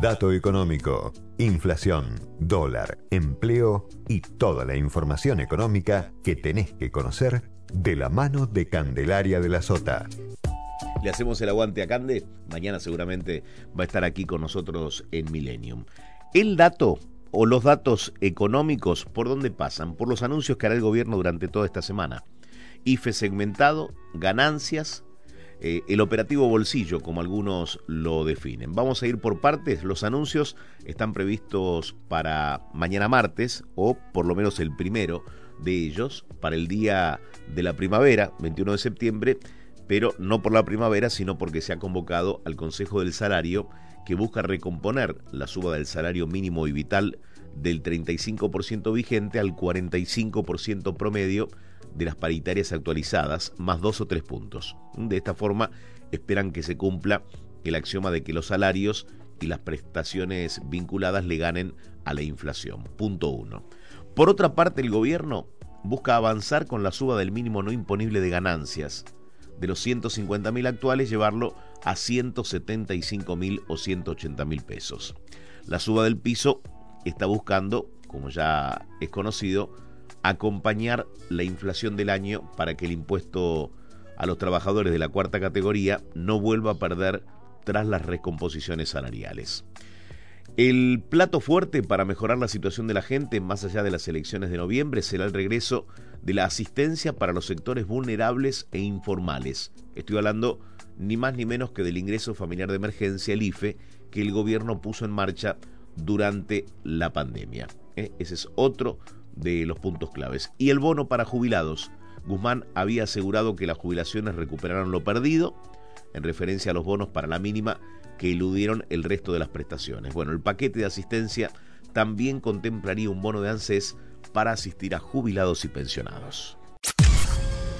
Dato económico, inflación, dólar, empleo y toda la información económica que tenés que conocer de la mano de Candelaria de la Sota. Le hacemos el aguante a Cande. Mañana seguramente va a estar aquí con nosotros en Millennium. El dato o los datos económicos, ¿por dónde pasan? Por los anuncios que hará el gobierno durante toda esta semana. IFE segmentado, ganancias, eh, el operativo bolsillo, como algunos lo definen. Vamos a ir por partes. Los anuncios están previstos para mañana martes, o por lo menos el primero de ellos, para el día de la primavera, 21 de septiembre, pero no por la primavera, sino porque se ha convocado al Consejo del Salario que busca recomponer la suba del salario mínimo y vital del 35% vigente al 45% promedio de las paritarias actualizadas, más dos o tres puntos. De esta forma, esperan que se cumpla el axioma de que los salarios y las prestaciones vinculadas le ganen a la inflación. Punto uno. Por otra parte, el gobierno busca avanzar con la suba del mínimo no imponible de ganancias, de los 150 mil actuales llevarlo a 175 mil o 180 mil pesos. La suba del piso está buscando, como ya es conocido, acompañar la inflación del año para que el impuesto a los trabajadores de la cuarta categoría no vuelva a perder tras las recomposiciones salariales. El plato fuerte para mejorar la situación de la gente más allá de las elecciones de noviembre será el regreso de la asistencia para los sectores vulnerables e informales. Estoy hablando ni más ni menos que del ingreso familiar de emergencia, el IFE, que el gobierno puso en marcha durante la pandemia. ¿eh? Ese es otro de los puntos claves. Y el bono para jubilados. Guzmán había asegurado que las jubilaciones recuperaron lo perdido, en referencia a los bonos para la mínima que eludieron el resto de las prestaciones. Bueno, el paquete de asistencia también contemplaría un bono de ANSES para asistir a jubilados y pensionados.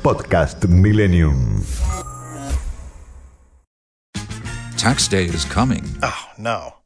Podcast Millennium. Tax day is coming. Oh, no.